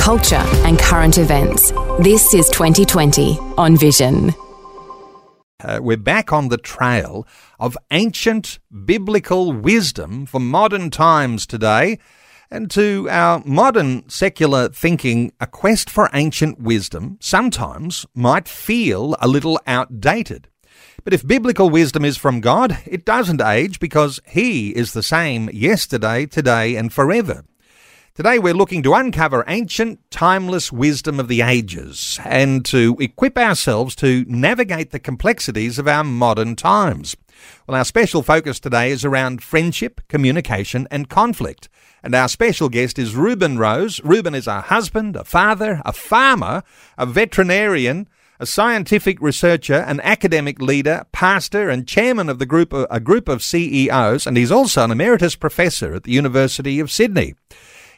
culture, and current events. This is 2020 on Vision. Uh, we're back on the trail of ancient biblical wisdom for modern times today. And to our modern secular thinking, a quest for ancient wisdom sometimes might feel a little outdated. But if biblical wisdom is from God, it doesn't age because He is the same yesterday, today, and forever. Today we're looking to uncover ancient, timeless wisdom of the ages and to equip ourselves to navigate the complexities of our modern times. Well, our special focus today is around friendship, communication, and conflict. And our special guest is Reuben Rose. Reuben is a husband, a father, a farmer, a veterinarian, a scientific researcher, an academic leader, pastor, and chairman of the group, a group of CEOs, and he's also an emeritus professor at the University of Sydney.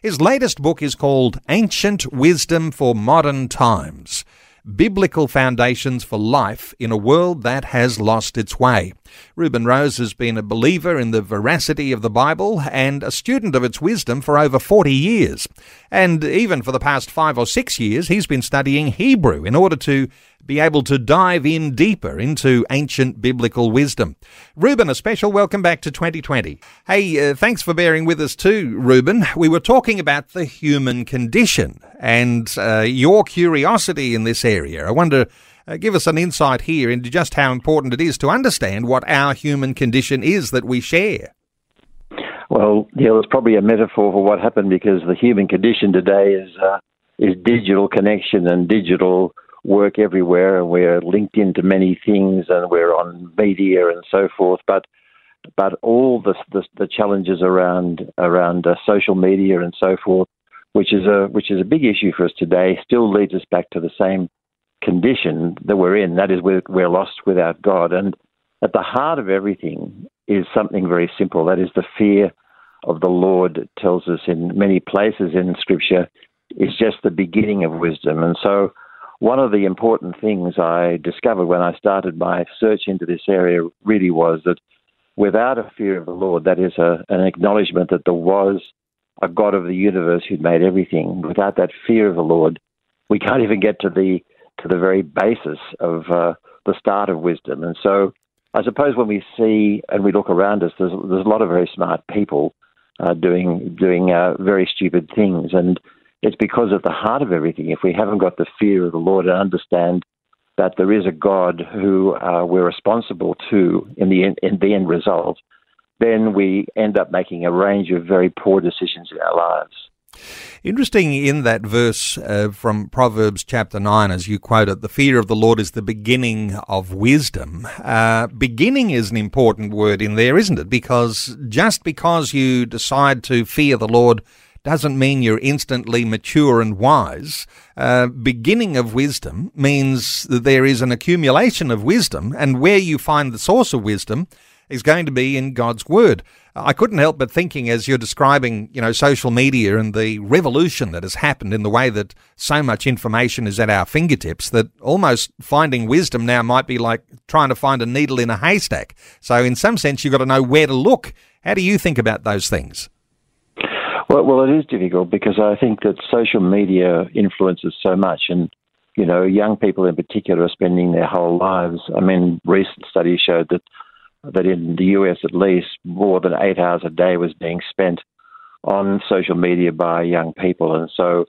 His latest book is called Ancient Wisdom for Modern Times Biblical Foundations for Life in a World That Has Lost Its Way. Reuben Rose has been a believer in the veracity of the Bible and a student of its wisdom for over 40 years. And even for the past five or six years, he's been studying Hebrew in order to be able to dive in deeper into ancient biblical wisdom. Reuben, a special welcome back to 2020. Hey, uh, thanks for bearing with us too, Reuben. We were talking about the human condition and uh, your curiosity in this area. I wonder. Uh, give us an insight here into just how important it is to understand what our human condition is that we share. Well, yeah, it's probably a metaphor for what happened because the human condition today is uh, is digital connection and digital work everywhere, and we're linked into many things, and we're on media and so forth. But but all the the, the challenges around around uh, social media and so forth, which is a which is a big issue for us today, still leads us back to the same condition that we're in. That is, we're, we're lost without God. And at the heart of everything is something very simple. That is the fear of the Lord. tells us in many places in Scripture is just the beginning of wisdom. And so one of the important things I discovered when I started my search into this area really was that without a fear of the Lord, that is a, an acknowledgement that there was a God of the universe who'd made everything. Without that fear of the Lord, we can't even get to the to the very basis of uh, the start of wisdom. And so, I suppose when we see and we look around us, there's there's a lot of very smart people uh, doing doing uh, very stupid things, and it's because at the heart of everything, if we haven't got the fear of the Lord and understand that there is a God who uh, we're responsible to in the end, in the end result, then we end up making a range of very poor decisions in our lives. Interesting in that verse uh, from Proverbs chapter 9, as you quote it, the fear of the Lord is the beginning of wisdom. Uh, beginning is an important word in there, isn't it? Because just because you decide to fear the Lord doesn't mean you're instantly mature and wise. Uh, beginning of wisdom means that there is an accumulation of wisdom, and where you find the source of wisdom is going to be in God's Word. I couldn't help but thinking as you're describing, you know, social media and the revolution that has happened in the way that so much information is at our fingertips that almost finding wisdom now might be like trying to find a needle in a haystack. So in some sense, you've got to know where to look. How do you think about those things? Well, well, it is difficult because I think that social media influences so much, and you know, young people in particular are spending their whole lives. I mean, recent studies showed that that in the US at least more than eight hours a day was being spent on social media by young people, and so.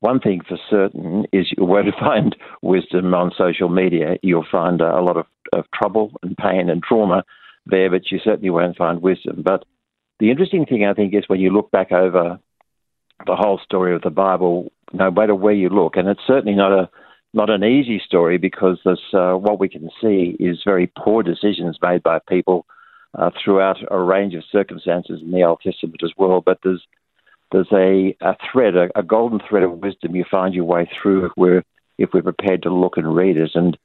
One thing for certain is you won't find wisdom on social media. You'll find a lot of, of trouble and pain and trauma there, but you certainly won't find wisdom. But the interesting thing, I think, is when you look back over the whole story of the Bible, no matter where you look, and it's certainly not a not an easy story because this, uh, what we can see is very poor decisions made by people uh, throughout a range of circumstances in the Old Testament as well. But there's there's a, a thread, a, a, golden thread of wisdom you find your way through where if we're prepared to look and read it. And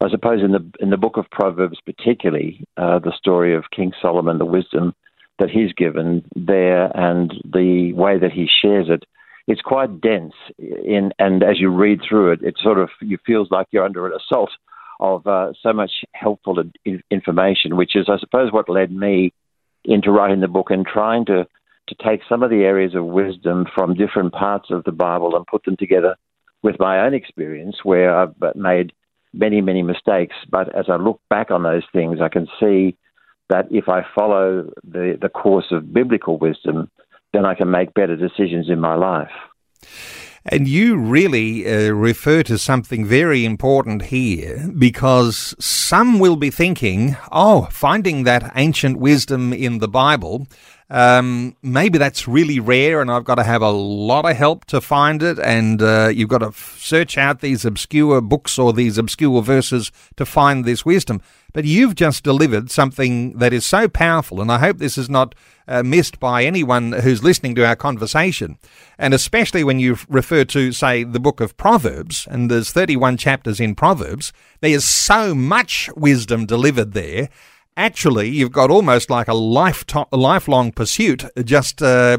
I suppose in the in the book of Proverbs, particularly uh, the story of King Solomon, the wisdom that he's given there, and the way that he shares it, it's quite dense. In and as you read through it, it sort of you feels like you're under an assault of uh, so much helpful information, which is, I suppose, what led me into writing the book and trying to to take some of the areas of wisdom from different parts of the Bible and put them together with my own experience, where I've made many, many mistakes. But as I look back on those things, I can see that if I follow the, the course of biblical wisdom, then I can make better decisions in my life. And you really uh, refer to something very important here because some will be thinking, oh, finding that ancient wisdom in the Bible, um, maybe that's really rare and I've got to have a lot of help to find it. And uh, you've got to search out these obscure books or these obscure verses to find this wisdom. But you've just delivered something that is so powerful, and I hope this is not uh, missed by anyone who's listening to our conversation. And especially when you refer to, say, the book of Proverbs, and there's 31 chapters in Proverbs, there is so much wisdom delivered there. Actually, you've got almost like a, life to- lifelong pursuit, just uh,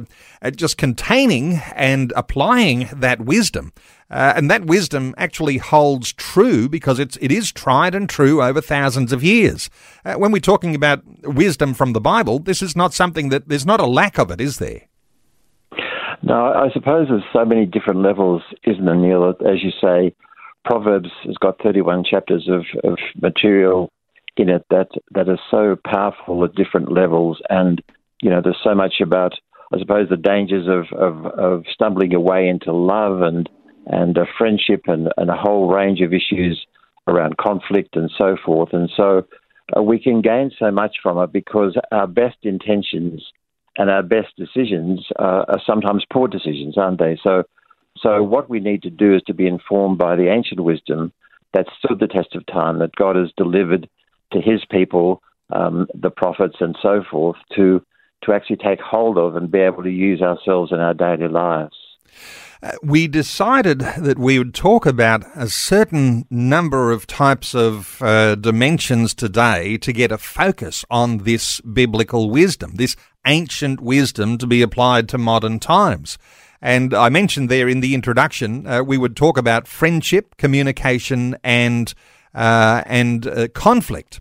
just containing and applying that wisdom. Uh, and that wisdom actually holds true because it's, it is tried and true over thousands of years. Uh, when we're talking about wisdom from the Bible, this is not something that there's not a lack of it, is there? No, I suppose there's so many different levels, isn't there, Neil? As you say, Proverbs has got 31 chapters of, of material in it that, that are so powerful at different levels. And, you know, there's so much about, I suppose, the dangers of, of, of stumbling away into love and and a friendship and, and a whole range of issues around conflict and so forth. And so uh, we can gain so much from it because our best intentions and our best decisions uh, are sometimes poor decisions, aren't they? So, so what we need to do is to be informed by the ancient wisdom that stood the test of time, that God has delivered to His people, um, the prophets and so forth, to to actually take hold of and be able to use ourselves in our daily lives. Uh, we decided that we would talk about a certain number of types of uh, dimensions today to get a focus on this biblical wisdom, this ancient wisdom to be applied to modern times. And I mentioned there in the introduction, uh, we would talk about friendship, communication, and uh, and uh, conflict.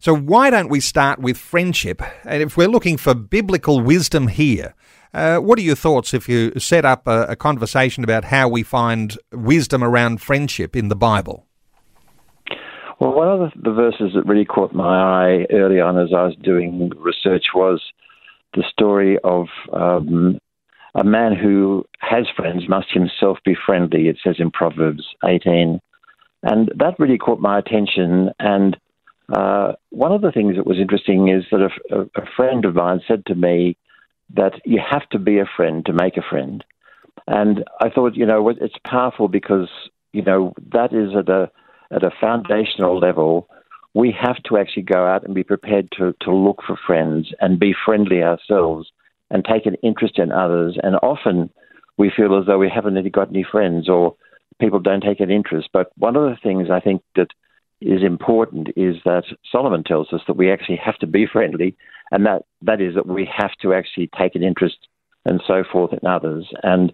So why don't we start with friendship? And if we're looking for biblical wisdom here, uh, what are your thoughts if you set up a, a, conversation about how we find wisdom around friendship in the Bible? Well, one of the, the verses that really caught my eye early on as I was doing research was the story of um, a man who has friends must himself be friendly, it says in Proverbs 18. And that really caught my attention. And uh, one of the things that was interesting is that a, a, friend of mine said to me, that you have to be a friend to make a friend. And I thought, you know, it's powerful because, you know, that is at a, at a foundational level. We have to actually go out and be prepared to, to look for friends and be friendly ourselves and take an interest in others. And often we feel as though we haven't really got any friends or people don't take an interest. But one of the things I think that is important is that Solomon tells us that we actually have to be friendly, and that, that is that we have to actually take an interest and so forth in others. And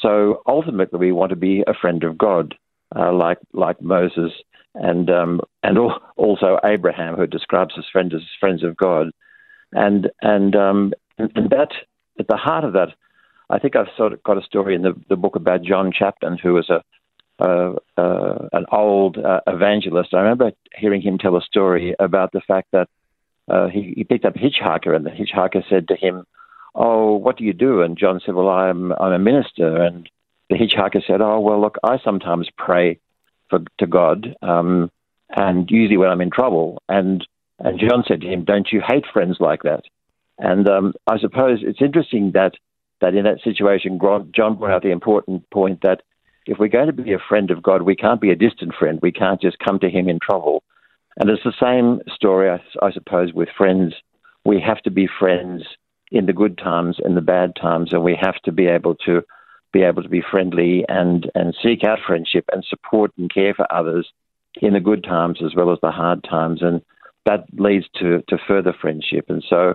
so ultimately, we want to be a friend of God, uh, like like Moses and um, and also Abraham, who describes his friends as friends of God. And and um, and that at the heart of that, I think I've sort of got a story in the, the book about John Chapman, who was a uh, uh, an old uh, evangelist. I remember hearing him tell a story about the fact that uh, he, he, picked up a hitchhiker, and the hitchhiker said to him, "Oh, what do you do?" And John said, "Well, I'm I'm a minister." And the hitchhiker said, "Oh, well, look, I sometimes pray for to God, um, and usually when I'm in trouble." And and John said to him, "Don't you hate friends like that?" And um, I suppose it's interesting that that in that situation, John brought out the important point that if we're going to be a friend of God, we can't be a distant friend. We can't just come to Him in trouble. And it's the same story, I, I suppose, with friends. We have to be friends in the good times and the bad times, and we have to be able to be able to be friendly and, and seek out friendship and support and care for others in the good times as well as the hard times. And that leads to, to further friendship. And so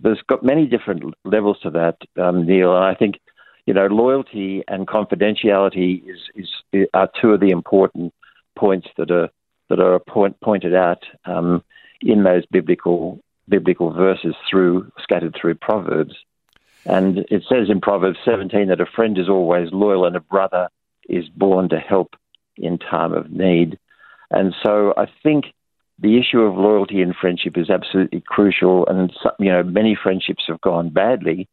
there's got many different levels to that, um, Neil. And I think, you know, loyalty and confidentiality is, is are two of the important points that are that are point, pointed out um, in those biblical biblical verses through scattered through Proverbs. And it says in Proverbs 17 that a friend is always loyal and a brother is born to help in time of need. And so I think the issue of loyalty and friendship is absolutely crucial. And, you know, many friendships have gone badly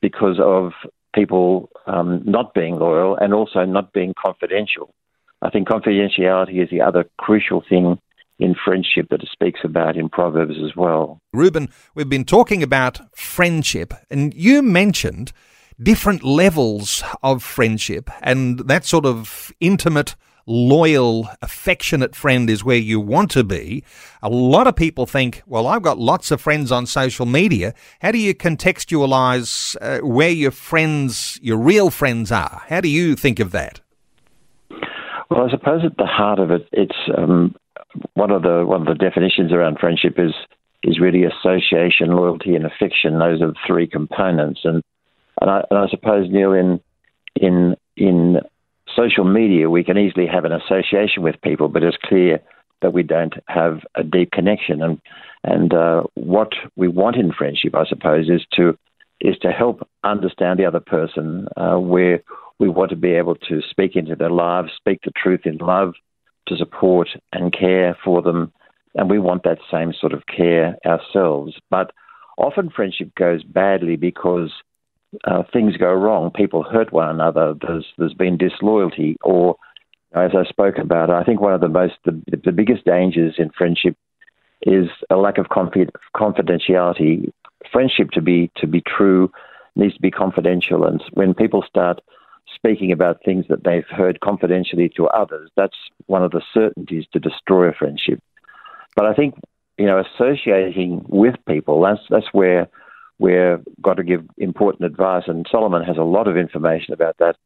because of people um, not being loyal and also not being confidential. I think confidentiality is the other crucial thing in friendship that it speaks about in Proverbs as well. Reuben, we've been talking about friendship, and you mentioned different levels of friendship, and that sort of intimate, loyal, affectionate friend is where you want to be. A lot of people think, well, I've got lots of friends on social media. How do you contextualize uh, where your friends, your real friends are? How do you think of that? Well, I suppose at the heart of it, it's um, one of the one of the definitions around friendship is is really association, loyalty, and affection. Those are the three components, and and I, and I suppose Neil, in in in social media, we can easily have an association with people, but it's clear that we don't have a deep connection. And and uh, what we want in friendship, I suppose, is to is to help understand the other person, uh, where we want to be able to speak into their lives, speak the truth in love, to support and care for them. And we want that same sort of care ourselves. But often friendship goes badly because uh, things go wrong. People hurt one another. There's there's been disloyalty, or as I spoke about, I think one of the most the, the biggest dangers in friendship is a lack of confidentiality. Friendship to be to be true needs to be confidential, and when people start speaking about things that they've heard confidentially to others, that's one of the certainties to destroy a friendship. But I think, you know, associating with people, that's, that's where we've got to give important advice. And Solomon has a lot of information about that,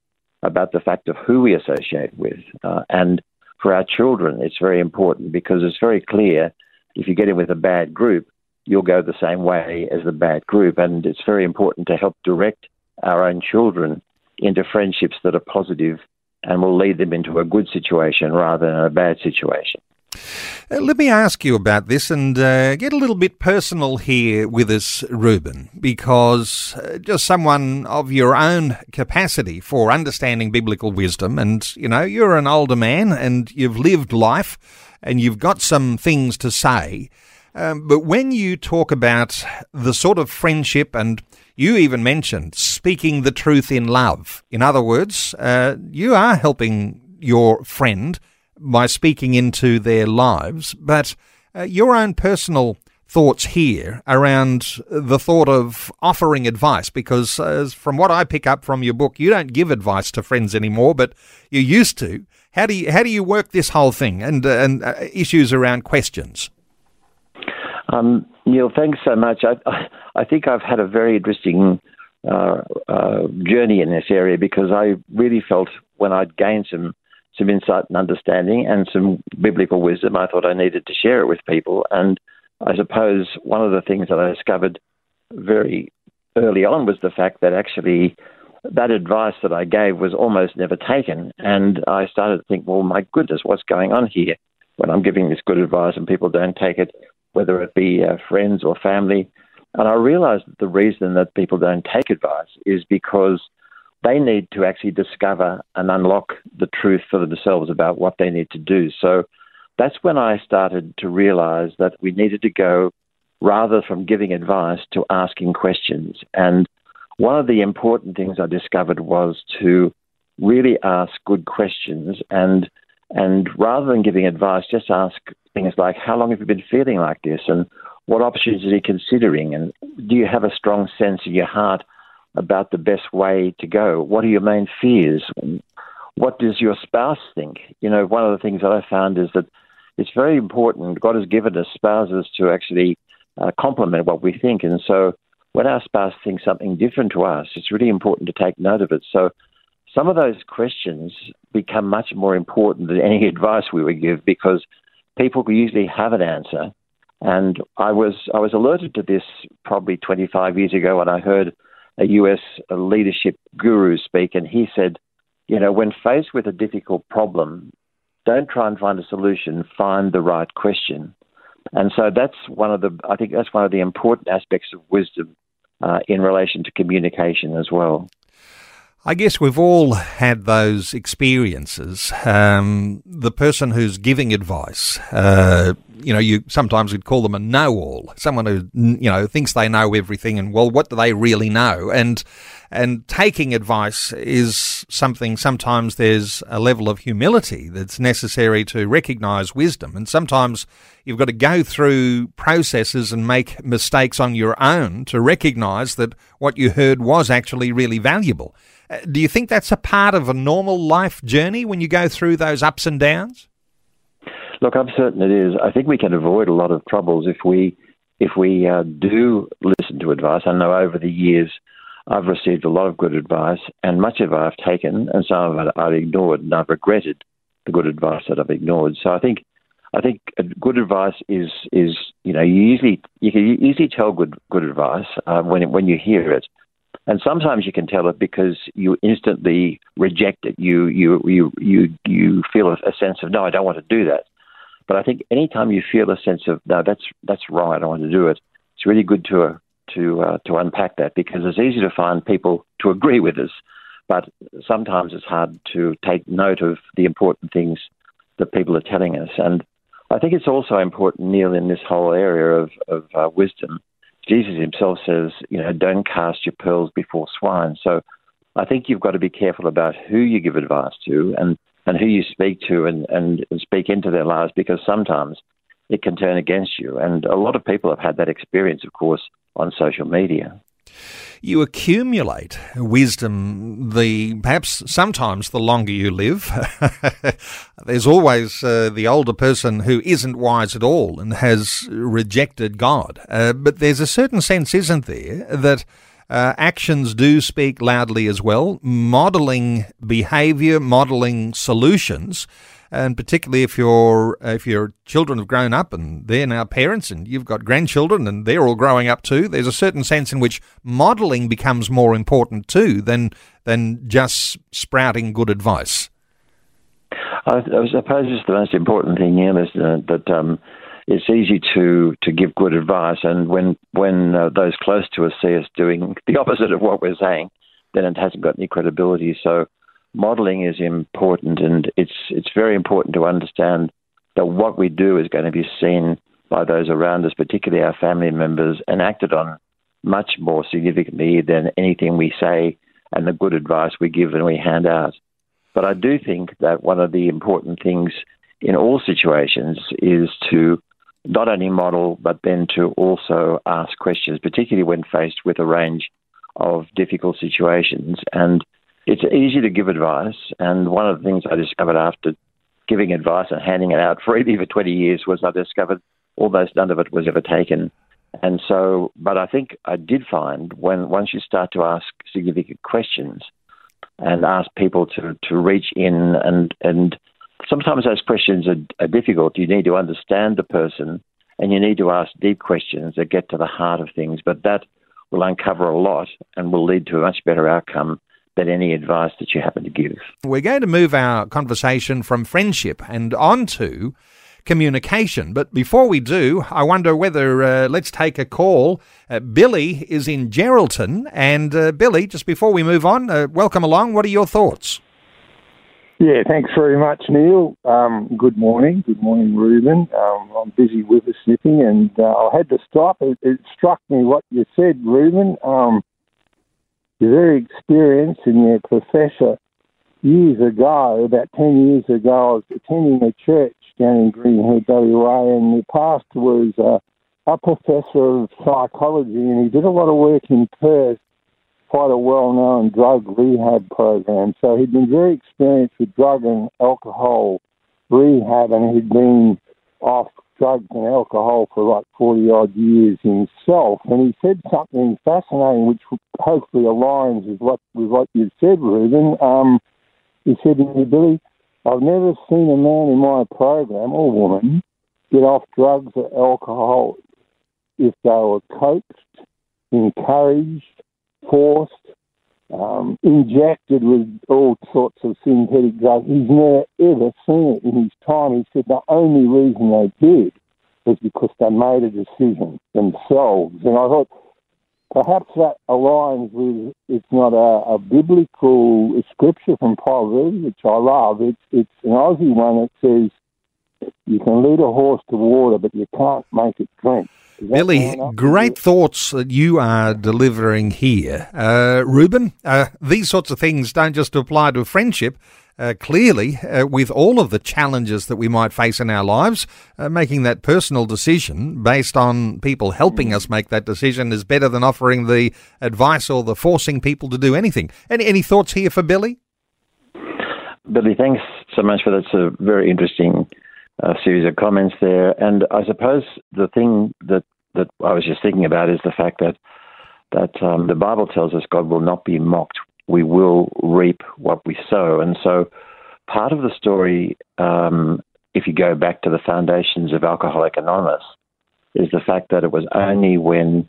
about the fact of who we associate with. Uh, and for our children, it's very important because it's very clear if you get in with a bad group, you'll go the same way as the bad group. And it's very important to help direct our own children into friendships that are positive and will lead them into a good situation rather than a bad situation. Uh, let me ask you about this and uh, get a little bit personal here with us, Reuben, because uh, just someone of your own capacity for understanding biblical wisdom, and you know, you're an older man and you've lived life and you've got some things to say. Um, but when you talk about the sort of friendship, and you even mentioned speaking the truth in love, in other words, uh, you are helping your friend by speaking into their lives, but uh, your own personal thoughts here around the thought of offering advice because uh, from what I pick up from your book you don't give advice to friends anymore but you used to how do you how do you work this whole thing and uh, and uh, issues around questions um, Neil, thanks so much. I, I think I've had a very interesting uh, uh, journey in this area because I really felt when I'd gained some some insight and understanding and some biblical wisdom, I thought I needed to share it with people. And I suppose one of the things that I discovered very early on was the fact that actually that advice that I gave was almost never taken. And I started to think, well, my goodness, what's going on here when I'm giving this good advice and people don't take it? whether it be uh, friends or family. And I realized that the reason that people don't take advice is because they need to actually discover and unlock the truth for themselves about what they need to do. So that's when I started to realize that we needed to go rather from giving advice to asking questions. And one of the important things I discovered was to really ask good questions and and rather than giving advice, just ask things like, How long have you been feeling like this? And what options are you considering? And do you have a strong sense in your heart about the best way to go? What are your main fears? What does your spouse think? You know, one of the things that I found is that it's very important. God has given us spouses to actually uh, complement what we think. And so when our spouse thinks something different to us, it's really important to take note of it. So some of those questions become much more important than any advice we would give because people usually have an answer. And I was I was alerted to this probably 25 years ago when I heard a US leadership guru speak, and he said, you know, when faced with a difficult problem, don't try and find a solution, find the right question. And so that's one of the I think that's one of the important aspects of wisdom uh, in relation to communication as well. I guess we've all had those experiences. Um, the person who's giving advice, uh, you know, you sometimes would call them a know-all, someone who you know thinks they know everything, and well, what do they really know? And and taking advice is something. Sometimes there's a level of humility that's necessary to recognise wisdom, and sometimes you've got to go through processes and make mistakes on your own to recognise that what you heard was actually really valuable. Uh, do you think that's a part of a normal life journey when you go through those ups and downs? Look, I'm certain it is. I think we can avoid a lot of troubles if we if we uh, do listen to advice. I know over the years I've received a lot of good advice, and much of it I've taken, and some of it I've ignored, and I've regretted the good advice that I've ignored. So I think I think good advice is is you know you usually you can easily tell good good advice uh, when when you hear it, and sometimes you can tell it because you instantly reject it. You you you you you feel a, sense of no, I don't want to do that. But I think anytime you feel a sense of no, that's that's right, I don't want to do it. It's really good to to uh, to unpack that because it's easy to find people to agree with us, but sometimes it's hard to take note of the important things that people are telling us. And I think it's also important, Neil, in this whole area of of uh, wisdom Jesus himself says, you know, don't cast your pearls before swine. So I think you've got to be careful about who you give advice to and, and who you speak to and, and, and speak into their lives because sometimes it can turn against you. And a lot of people have had that experience, of course, on social media you accumulate wisdom the perhaps sometimes the longer you live. There's always uh, the older person who isn't wise at all and has rejected god. Uh, but there's a certain sense isn't there that uh, actions do speak loudly as well modeling behavior modeling solutions and particularly if your if your children have grown up and they're now parents and you've got grandchildren and they're all growing up too, there's a certain sense in which modelling becomes more important too than than just sprouting good advice. I, I suppose it's the most important thing here is that um, it's easy to, to give good advice, and when when uh, those close to us see us doing the opposite of what we're saying, then it hasn't got any credibility. So modelling is important, and it's it's very important to understand that what we do is going to be seen by those around us, particularly our family members, and acted on much more significantly than anything we say and the good advice we give and we hand out. But I do think that one of the important things in all situations is to not only model, but then to also ask questions, particularly when faced with a range of difficult situations. And it's easy to give advice, and one of the things I discovered after giving advice and handing it out freely for 20 years was I discovered almost none of it was ever taken. And so, but I think I did find when once you start to ask significant questions and ask people to, to reach in and and sometimes those questions are, are difficult. You need to understand the person and you need to ask deep questions that get to the heart of things. But that will uncover a lot and will lead to a much better outcome than any advice that you happen to give. We're going to move our conversation from friendship and on to communication. But before we do, I wonder whether uh, let's take a call. Uh, Billy is in Geraldton. And uh, Billy, just before we move on, uh, welcome along. What are your thoughts? Yeah, thanks very much, Neil. Um, good morning. Good morning, Reuben. Um, I'm busy whipper snipping and uh, I had to stop. It, it, struck me what you said, Reuben. Um, you're very experienced and you're a professor. Years ago, about 10 years ago, I was attending a church down in Greenhead, WA, and the pastor was uh, a professor of psychology and he did a lot of work in Perth, quite a well known drug rehab program. So he'd been very experienced with drug and alcohol rehab and he'd been off drugs and alcohol for like 40 odd years himself. And he said something fascinating, which hopefully aligns with what, with what you said, Reuben. Um, he said to me, Billy, I've never seen a man in my program or woman get off drugs or alcohol if they were coaxed, encouraged, forced, um, injected with all sorts of synthetic drugs. He's never ever seen it in his time. He said the only reason they did was because they made a decision themselves. And I thought perhaps that aligns with it's not a, a biblical scripture from Proverbs, which I love. It's it's an Aussie one that says you can lead a horse to water, but you can't make it drink. Billy, great thoughts that you are delivering here. Uh, Reuben, uh, these sorts of things don't just apply to friendship. Uh, clearly, uh, with all of the challenges that we might face in our lives, uh, making that personal decision based on people helping us make that decision is better than offering the advice or the forcing people to do anything. Any, any thoughts here for Billy? Billy, thanks so much for that. It's a very interesting a series of comments there. And I suppose the thing that, that I was just thinking about is the fact that that um, the Bible tells us God will not be mocked. We will reap what we sow. And so part of the story, um, if you go back to the foundations of Alcoholic Anonymous, is the fact that it was only when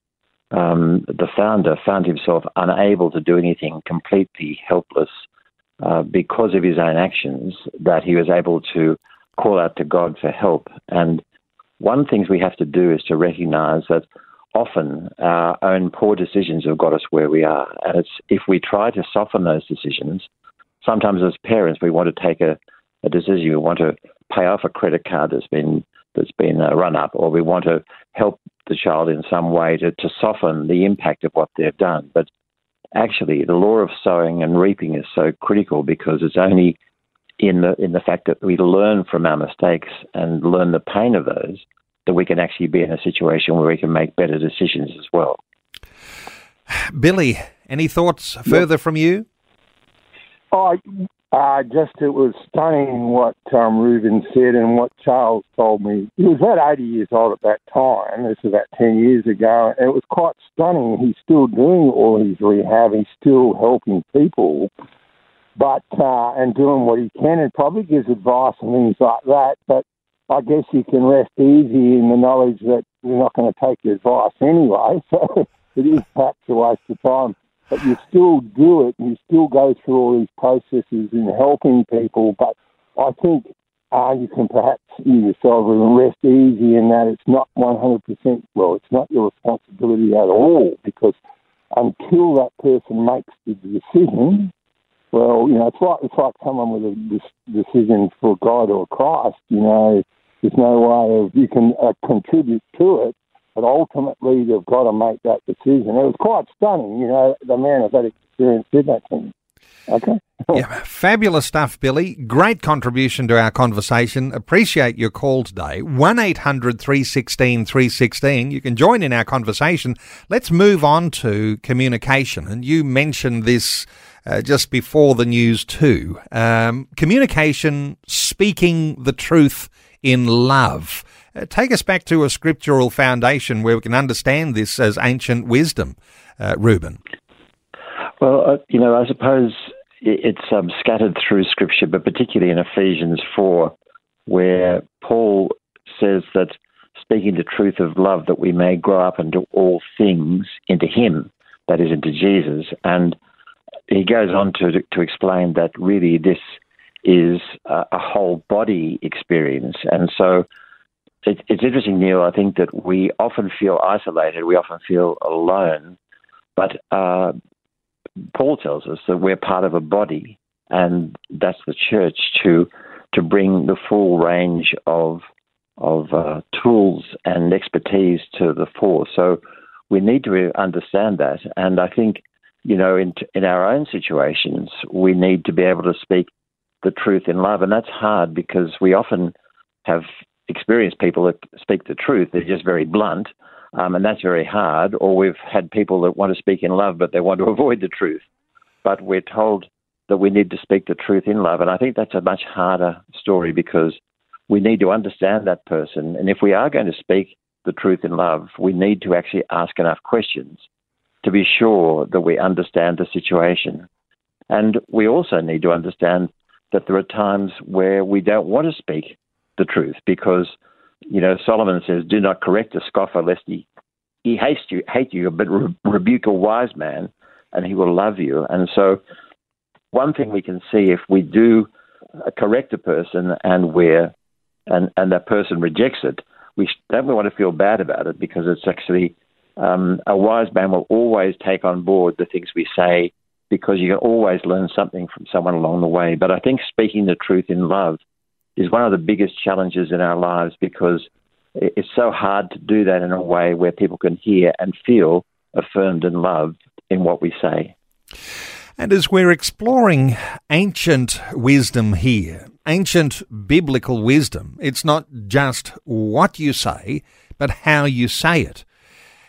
um, the founder found himself unable to do anything, completely helpless uh, because of his own actions, that he was able to call out to God for help. And one thing we have to do is to recognize that often our own poor decisions have got us where we are. And it's if we try to soften those decisions, sometimes as parents we want to take a, a decision, we want to pay off a credit card that's been that's been uh, run up, or we want to help the child in some way to, to soften the impact of what they've done. But actually, the law of sowing and reaping is so critical because it's only in the in the fact that we learn from our mistakes and learn the pain of those, that we can actually be in a situation where we can make better decisions as well. Billy, any thoughts further from you? I uh, just it was stunning what um, Reuben said and what Charles told me. He was about 80 years old at that time. This was about 10 years ago. And it was quite stunning. He's still doing all his rehab. He's still helping people but uh, and doing what he can and probably gives advice and things like that. But I guess you can rest easy in the knowledge that you're not going to take your advice anyway. So it is perhaps a waste of time. But you still do it and you still go through all these processes in helping people. But I think uh, you can perhaps you yourself rest easy in that it's not 100% well, it's not your responsibility at all because until that person makes the decision, well, you know, it's like it's like someone with a decision for God or Christ. You know, there's no way of you can uh, contribute to it, but ultimately they've got to make that decision. It was quite stunning. You know, the man of that experience did that to. Okay. yeah, fabulous stuff, Billy. Great contribution to our conversation. Appreciate your call today. 1 800 316 316. You can join in our conversation. Let's move on to communication. And you mentioned this uh, just before the news too. Um, communication, speaking the truth in love. Uh, take us back to a scriptural foundation where we can understand this as ancient wisdom, uh, Reuben. Well, uh, you know, I suppose it's um, scattered through Scripture, but particularly in Ephesians 4, where Paul says that speaking the truth of love, that we may grow up into all things into Him, that is, into Jesus. And he goes on to to explain that really this is a, a whole body experience, and so it, it's interesting, Neil. I think that we often feel isolated, we often feel alone, but uh, Paul tells us that we're part of a body, and that's the church to to bring the full range of of uh, tools and expertise to the fore. So we need to understand that, and I think you know, in, in our own situations, we need to be able to speak the truth in love. And that's hard because we often have experienced people that speak the truth. They're just very blunt, um, and that's very hard. Or we've had people that want to speak in love, but they want to avoid the truth. But we're told that we need to speak the truth in love. And I think that's a much harder story because we need to understand that person. And if we are going to speak the truth in love, we need to actually ask enough questions to be sure that we understand the situation. And we also need to understand that there are times where we don't want to speak the truth because, you know, Solomon says, do not correct a scoffer lest he, he hates you, hate you, but re- rebuke a wise man and he will love you. And so one thing we can see if we do correct a person and we're and, and that person rejects it, we don't we want to feel bad about it because it's actually um, a wise man will always take on board the things we say because you can always learn something from someone along the way. But I think speaking the truth in love is one of the biggest challenges in our lives because it's so hard to do that in a way where people can hear and feel affirmed and loved in what we say. And as we're exploring ancient wisdom here, ancient biblical wisdom, it's not just what you say, but how you say it.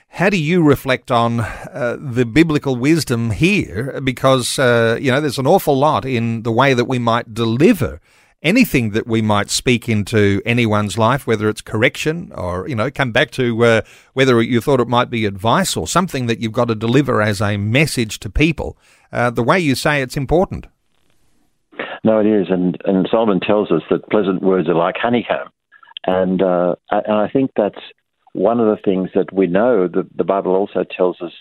How do you reflect on uh, the biblical wisdom here? Because, uh, you know, there's an awful lot in the way that we might deliver anything that we might speak into anyone's life, whether it's correction or, you know, come back to uh, whether you thought it might be advice or something that you've got to deliver as a message to people. Uh, the way you say it's important. No, it is. And, and Solomon tells us that pleasant words are like honeycomb. And, uh, and I think that's one of the things that we know that the Bible also tells us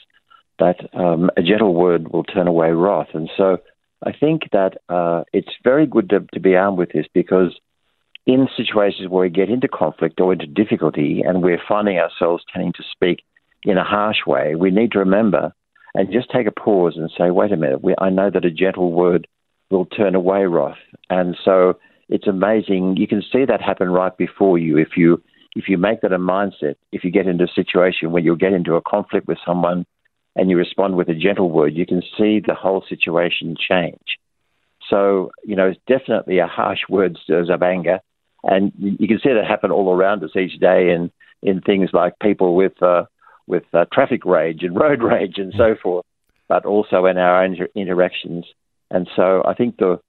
that um, a gentle word will turn away wrath. And so I think that uh, it's very good to, to be armed with this because in situations where we get into conflict or into difficulty and we're finding ourselves tending to speak in a harsh way, we need to remember and just take a pause and say, wait a minute, we, I know that a gentle word will turn away wrath. And so it's amazing. You can see that happen right before you if you if you make that a mindset, if you get into a situation where you'll get into a conflict with someone and you respond with a gentle word, you can see the whole situation change. So, you know, it's definitely a harsh word stirs up anger. And you can see that happen all around us each day in, in things like people with, uh, with uh, traffic rage and road rage and so forth, but also in our inter- interactions. And so I think the,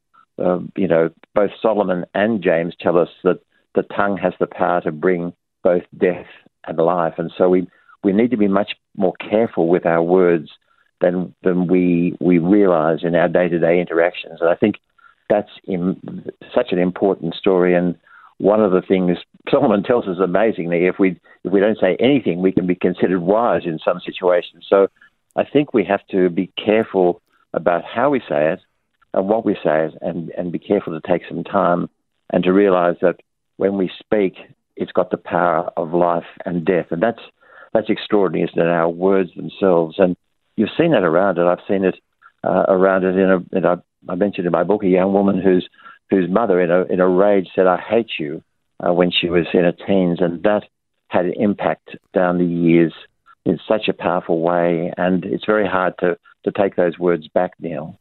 uh, you know, both Solomon and James tell us that the tongue has the power to bring both death and life. And so we, we need to be much more careful with our words than, than we, we realize in our day to day interactions. And I think that's in, such an important story. And one of the things Solomon tells us amazingly, if we, if we don't say anything, we can be considered wise in some situations. So I think we have to be careful about how we say it and what we say it and, and be careful to take some time and to realize that when we speak, it's got the power of life and death. And that's, that's extraordinary, isn't it? Our words themselves. And you've seen that around it. I've seen it uh, around it in a, in a, I mentioned in my book, a young woman whose, whose mother in a, in a rage said, I hate you uh, when she was in her teens. And that had an impact down the years in such a powerful way. And it's very hard to, to take those words back, Neil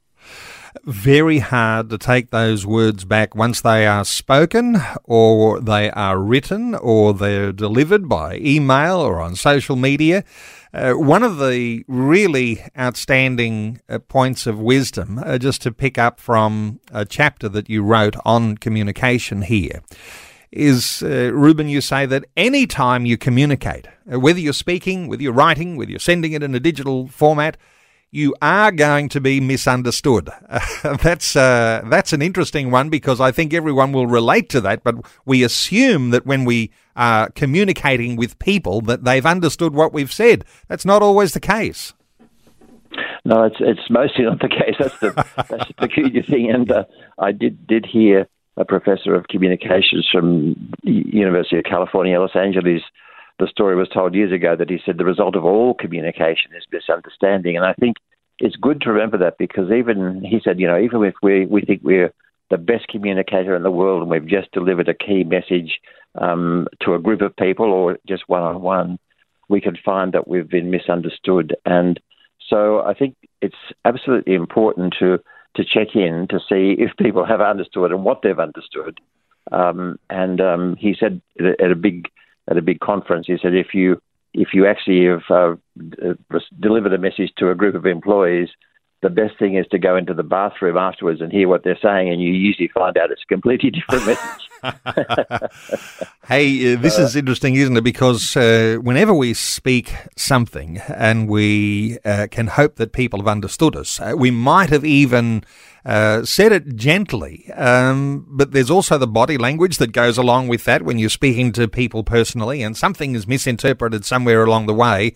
very hard to take those words back once they are spoken or they are written or they're delivered by email or on social media. Uh, one of the really outstanding uh, points of wisdom, uh, just to pick up from a chapter that you wrote on communication here, is, uh, Reuben, you say that any time you communicate, uh, whether you're speaking, whether you're writing, whether you're sending it in a digital format, you are going to be misunderstood. That's uh, that's an interesting one because I think everyone will relate to that. But we assume that when we are communicating with people, that they've understood what we've said. That's not always the case. No, it's it's mostly not the case. That's the that's the peculiar thing. And uh, I did did hear a professor of communications from University of California, Los Angeles the story was told years ago that he said the result of all communication is misunderstanding. And I think it's good to remember that because even he said, you know, even if we, we think we're the best communicator in the world and we've just delivered a key message um, to a group of people or just one on one, we can find that we've been misunderstood. And so I think it's absolutely important to to check in to see if people have understood and what they've understood. Um, and um, he said at a big at a big conference. He said, if you if you actually have uh, delivered a message to a group of employees the best thing is to go into the bathroom afterwards and hear what they're saying, and you usually find out it's a completely different message. hey, uh, this is interesting, isn't it? Because uh, whenever we speak something and we uh, can hope that people have understood us, uh, we might have even said it gently, um, but there's also the body language that goes along with that when you're speaking to people personally, and something is misinterpreted somewhere along the way.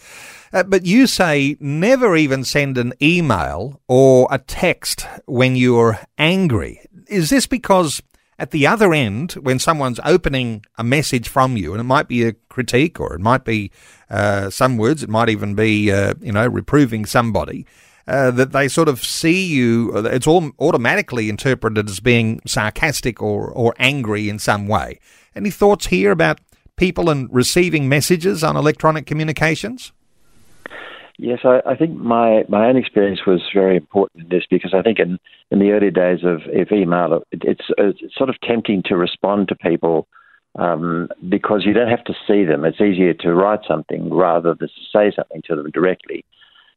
Uh, but you say never even send an email or a text when you're angry. Is this because at the other end, when someone's opening a message from you, and it might be a critique or it might be uh, some words, it might even be, uh, you know, reproving somebody, uh, that they sort of see you, it's all automatically interpreted as being sarcastic or, or angry in some way. Any thoughts here about people and receiving messages on electronic communications? Yes, I, I, think my, my own experience was very important in this because I think in, in the early days of, of email, it, it's, it's, sort of tempting to respond to people um, because you don't have to see them. It's easier to write something rather than say something to them directly.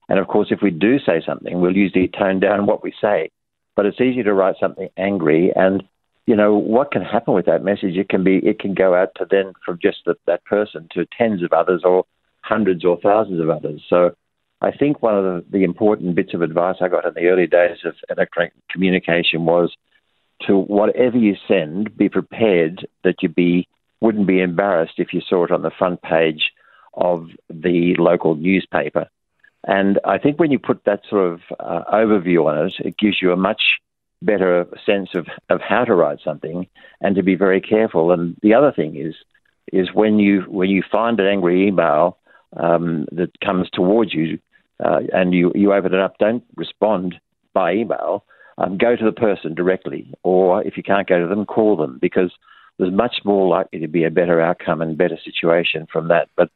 And of course, if we do say something, we'll usually tone down what we say. But it's easier to write something angry and you know what can happen with that message it can be it can go out to then from just the, that person to tens of others or hundreds or thousands of others so I think one of the, the important bits of advice I got in the early days of electronic communication was to whatever you send, be prepared that you be wouldn't be embarrassed if you saw it on the front page of the local newspaper. And I think when you put that sort of uh, overview on it, it gives you a much better sense of, of how to write something and to be very careful. And the other thing is is when you when you find an angry email um, that comes towards you, uh, and you, you open it up, don't respond by email. Um, go to the person directly, or if you can't go to them, call them because there's much more likely to be a better outcome and better situation from that. But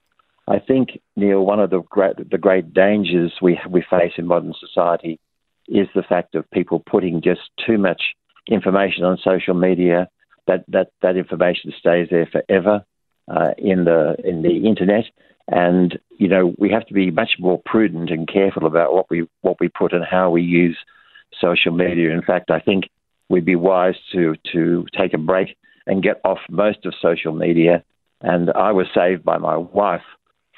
I think Neil, one of the great the great dangers we we face in modern society is the fact of people putting just too much information on social media. That that that information stays there forever uh, in the in the internet, and you know we have to be much more prudent and careful about what we what we put and how we use social media. In fact, I think we'd be wise to to take a break and get off most of social media. And I was saved by my wife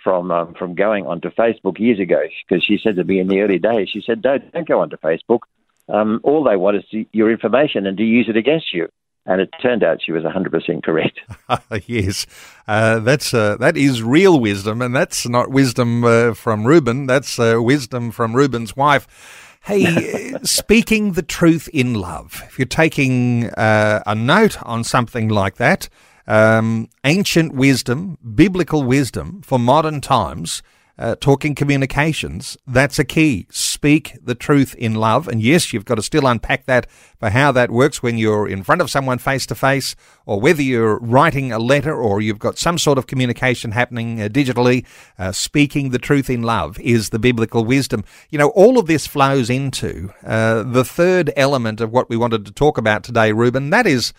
from um, from going onto Facebook years ago because she said to me in the early days, she said, "Don't don't go onto Facebook. Um, all they want is your information and to use it against you." And it turned out she was 100% correct. yes, uh, that's uh, that is real wisdom, and that's not wisdom uh, from Reuben. That's uh, wisdom from Reuben's wife. Hey, speaking the truth in love. If you're taking uh, a note on something like that, um, ancient wisdom, biblical wisdom for modern times uh, talking communications, that's a key. Speak the truth in love. And yes, you've got to still unpack that for how that works when you're in front of someone face to face, or whether you're writing a letter or you've got some sort of communication happening uh, digitally. Uh, speaking the truth in love is the biblical wisdom. You know, all of this flows into uh, the third element of what we wanted to talk about today, Reuben. That is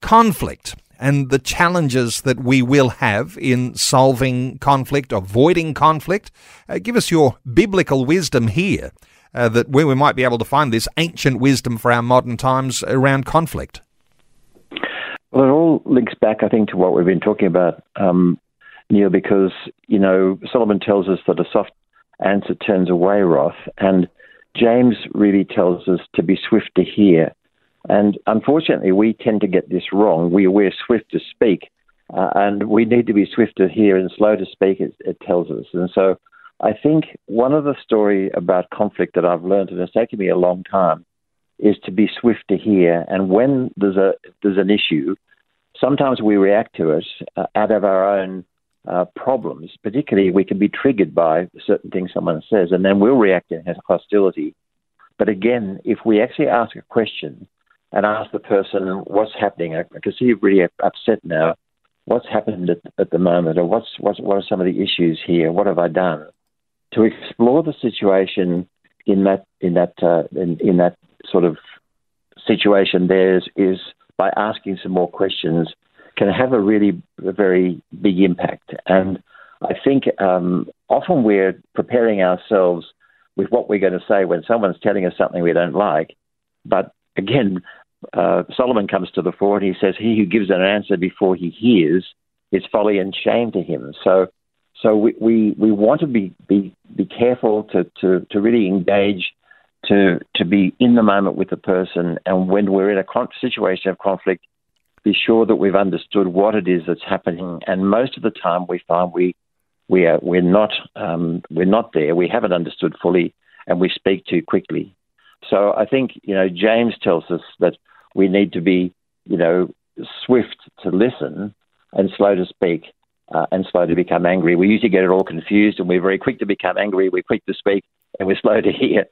conflict and the challenges that we will have in solving conflict, avoiding conflict. Uh, give us your biblical wisdom here, uh, that where we might be able to find this ancient wisdom for our modern times around conflict. Well, it all links back, I think, to what we've been talking about, um, Neil, because, you know, Solomon tells us that a soft answer turns away wrath, and James really tells us to be swift to hear and unfortunately, we tend to get this wrong. We, we're swift to speak, uh, and we need to be swift to hear and slow to speak, it, it, tells us. And so I think one of the story about conflict that I've learned, and it's taken me a long time, is to be swift to hear. And when there's, a, there's an issue, sometimes we react to it uh, out of our own uh, problems. Particularly, we can be triggered by certain things someone says, and then we'll react in hostility. But again, if we actually ask a question, and ask the person what's happening. I can see you're really upset now. What's happened at, at the moment, or what's, what's what are some of the issues here? What have I done? To explore the situation in that in that uh, in, in that sort of situation, there is, is by asking some more questions can have a really a very big impact. And I think um, often we're preparing ourselves with what we're going to say when someone's telling us something we don't like. But again, uh, Solomon comes to the fore and he says, He who gives an answer before he hears is folly and shame to him. So, so we, we, we want to be, be, be careful to, to, to really engage, to, to be in the moment with the person. And when we're in a con- situation of conflict, be sure that we've understood what it is that's happening. And most of the time, we find we we are we're not um, we're not there. We haven't understood fully, and we speak too quickly. So I think you know James tells us that we need to be you know swift to listen and slow to speak uh, and slow to become angry. We usually get it all confused, and we're very quick to become angry. We're quick to speak, and we're slow to hear.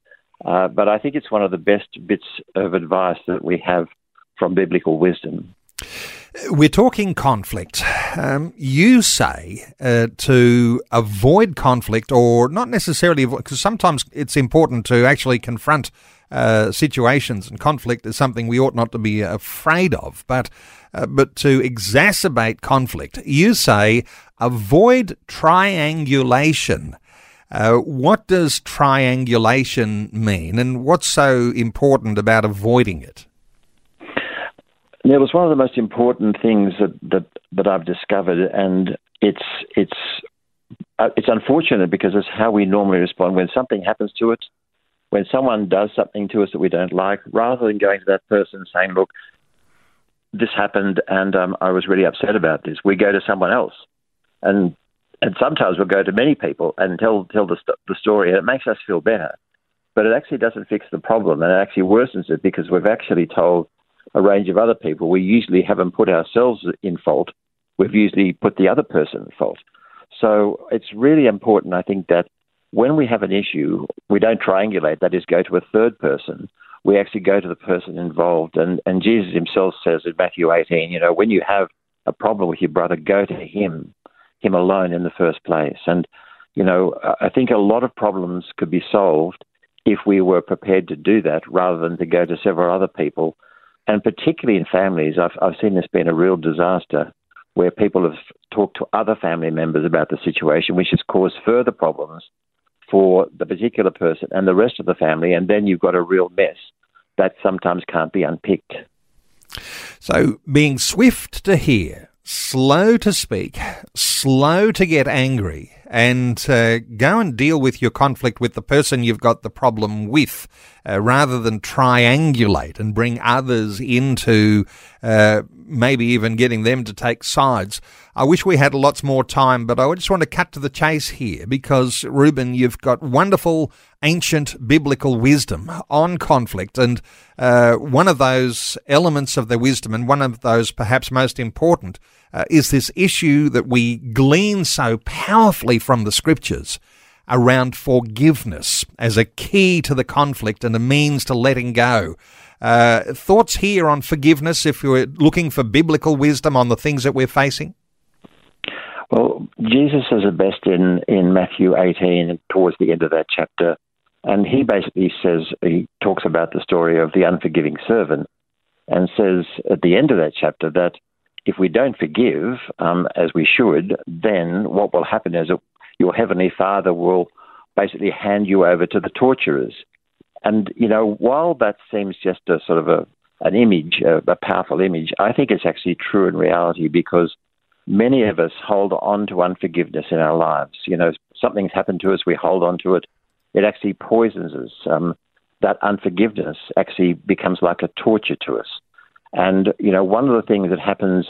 Uh, but I think it's one of the best bits of advice that we have from biblical wisdom. We're talking conflict. Um, you say uh, to avoid conflict, or not necessarily, because sometimes it's important to actually confront uh, situations, and conflict is something we ought not to be afraid of. But uh, but to exacerbate conflict, you say avoid triangulation. Uh, what does triangulation mean, and what's so important about avoiding it? It was one of the most important things that, that, that I've discovered, and it's it's uh, it's unfortunate because it's how we normally respond when something happens to us, when someone does something to us that we don't like. Rather than going to that person and saying, "Look, this happened, and um, I was really upset about this," we go to someone else, and and sometimes we'll go to many people and tell tell the the story, and it makes us feel better, but it actually doesn't fix the problem, and it actually worsens it because we've actually told a range of other people, we usually haven't put ourselves in fault. We've usually put the other person in fault. So it's really important, I think, that when we have an issue, we don't triangulate, that is, go to a third person. We actually go to the person involved. And, and Jesus himself says in Matthew 18, you know, when you have a problem with your brother, go to him, him alone in the first place. And, you know, I think a lot of problems could be solved if we were prepared to do that rather than to go to several other people and particularly in families, I've, I've seen this being a real disaster where people have talked to other family members about the situation, which has caused further problems for the particular person and the rest of the family, and then you've got a real mess that sometimes can't be unpicked. So, being swift to hear, slow to speak, slow to get angry, and uh, go and deal with your conflict with the person you've got the problem with, uh, rather than triangulate and bring others into uh, maybe even getting them to take sides. I wish we had lots more time, but I just want to cut to the chase here because, Reuben, you've got wonderful ancient biblical wisdom on conflict. And uh, one of those elements of the wisdom, and one of those perhaps most important, uh, is this issue that we glean so powerfully from the scriptures around forgiveness as a key to the conflict and a means to letting go. Uh, thoughts here on forgiveness if you're looking for biblical wisdom on the things that we're facing? Well, Jesus it best in, in Matthew 18, towards the end of that chapter. And he basically says, he talks about the story of the unforgiving servant and says at the end of that chapter that if we don't forgive um, as we should, then what will happen is your heavenly Father will basically hand you over to the torturers. And you know, while that seems just a sort of a an image, a, a powerful image, I think it's actually true in reality because many of us hold on to unforgiveness in our lives. You know, something's happened to us, we hold on to it. It actually poisons us. Um, that unforgiveness actually becomes like a torture to us. And, you know, one of the things that happens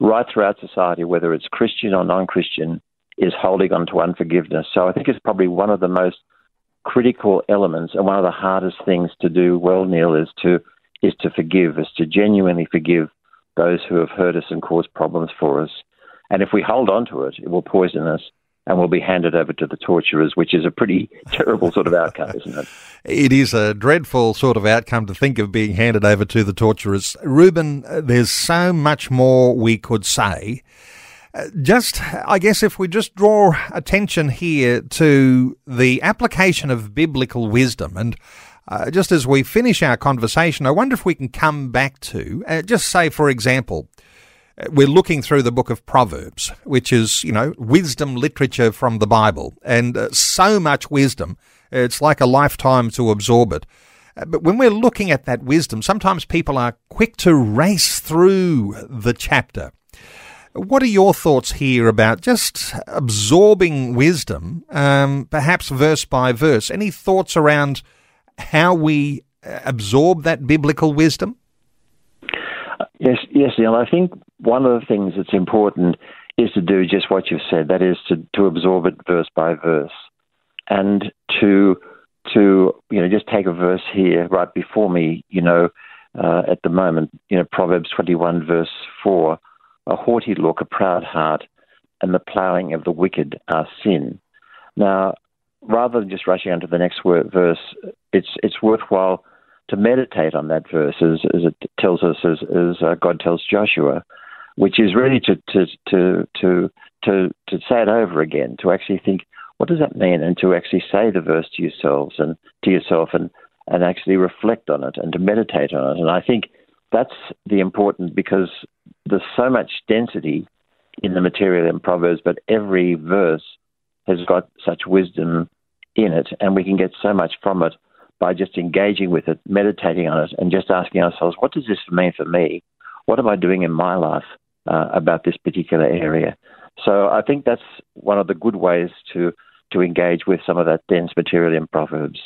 right throughout society, whether it's Christian or non Christian, is holding on to unforgiveness. So I think it's probably one of the most critical elements and one of the hardest things to do well, Neil, is to is to forgive, is to genuinely forgive those who have hurt us and caused problems for us. And if we hold on to it, it will poison us and will be handed over to the torturers, which is a pretty terrible sort of outcome, isn't it? It is a dreadful sort of outcome to think of being handed over to the torturers. Reuben, there's so much more we could say. Uh, just, I guess, if we just draw attention here to the application of biblical wisdom, and uh, just as we finish our conversation, I wonder if we can come back to, uh, just say, for example, we're looking through the book of Proverbs, which is, you know, wisdom literature from the Bible, and uh, so much wisdom It's like a lifetime to absorb it. Uh, but when we're looking at that wisdom, sometimes people are quick to race through the chapter. What are your thoughts here about just absorbing wisdom, um, perhaps verse by verse? Any thoughts around how we uh, absorb that biblical wisdom? Yes, yes, Neil. I think one of the things that's important is to do just what you've said. That is to, to absorb it verse by verse, and to to you know just take a verse here right before me. You know, uh, at the moment, you know Proverbs twenty one verse four: a haughty look, a proud heart, and the ploughing of the wicked are sin. Now, rather than just rushing on to the next word, verse, it's it's worthwhile to meditate on that verse as, as it tells us, as, as uh, God tells Joshua, which is really to to to to to to say it over again, to actually think, what does that mean, and to actually say the verse to yourselves and to yourself, and and actually reflect on it and to meditate on it. And I think that's the important because there's so much density in the material in Proverbs, but every verse has got such wisdom in it, and we can get so much from it by just engaging with it, meditating on it, and just asking ourselves, what does this mean for me? What am I doing in my life uh, about this particular area? So I think that's one of the good ways to to engage with some of that dense material in Proverbs.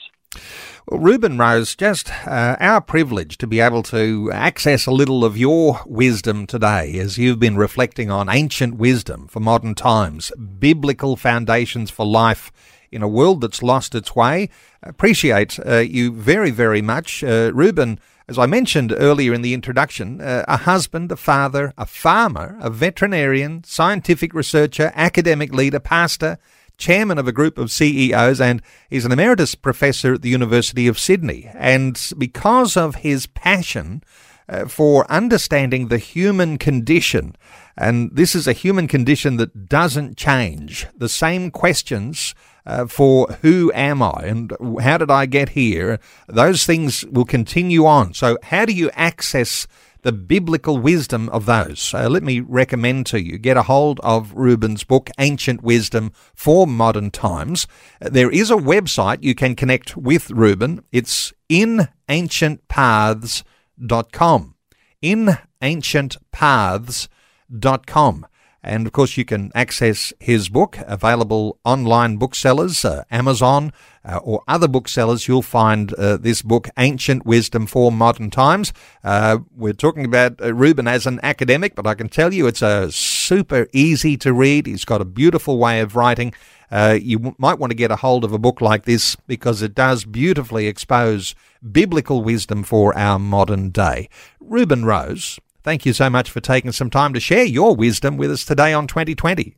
Well, Reuben Rose, just uh, our privilege to be able to access a little of your wisdom today as you've been reflecting on ancient wisdom for modern times, biblical foundations for life in a world that's lost its way. Appreciate uh, you very, very much. Uh, Reuben, as I mentioned earlier in the introduction, uh, a husband, a father, a farmer, a veterinarian, scientific researcher, academic leader, pastor, chairman of a group of CEOs, and he's an emeritus professor at the University of Sydney. And because of his passion, uh, for understanding the human condition. And this is a human condition that doesn't change. The same questions uh, for who am I and how did I get here, those things will continue on. So, how do you access the biblical wisdom of those? Uh, let me recommend to you get a hold of Reuben's book, Ancient Wisdom for Modern Times. There is a website you can connect with Reuben. It's inancientpaths.com. Inancientpaths.com. And of course, you can access his book, available online booksellers, uh, Amazon, uh, or other booksellers. You'll find uh, this book, Ancient Wisdom for Modern Times. Uh, we're talking about uh, Reuben as an academic, but I can tell you it's a super easy to read. He's got a beautiful way of writing. Uh, you w- might want to get a hold of a book like this because it does beautifully expose biblical wisdom for our modern day. Reuben Rose, Thank you so much for taking some time to share your wisdom with us today on 2020.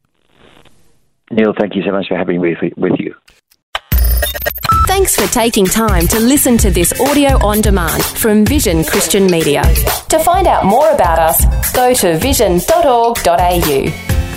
Neil, thank you so much for having me with you. Thanks for taking time to listen to this audio on demand from Vision Christian Media. To find out more about us, go to vision.org.au.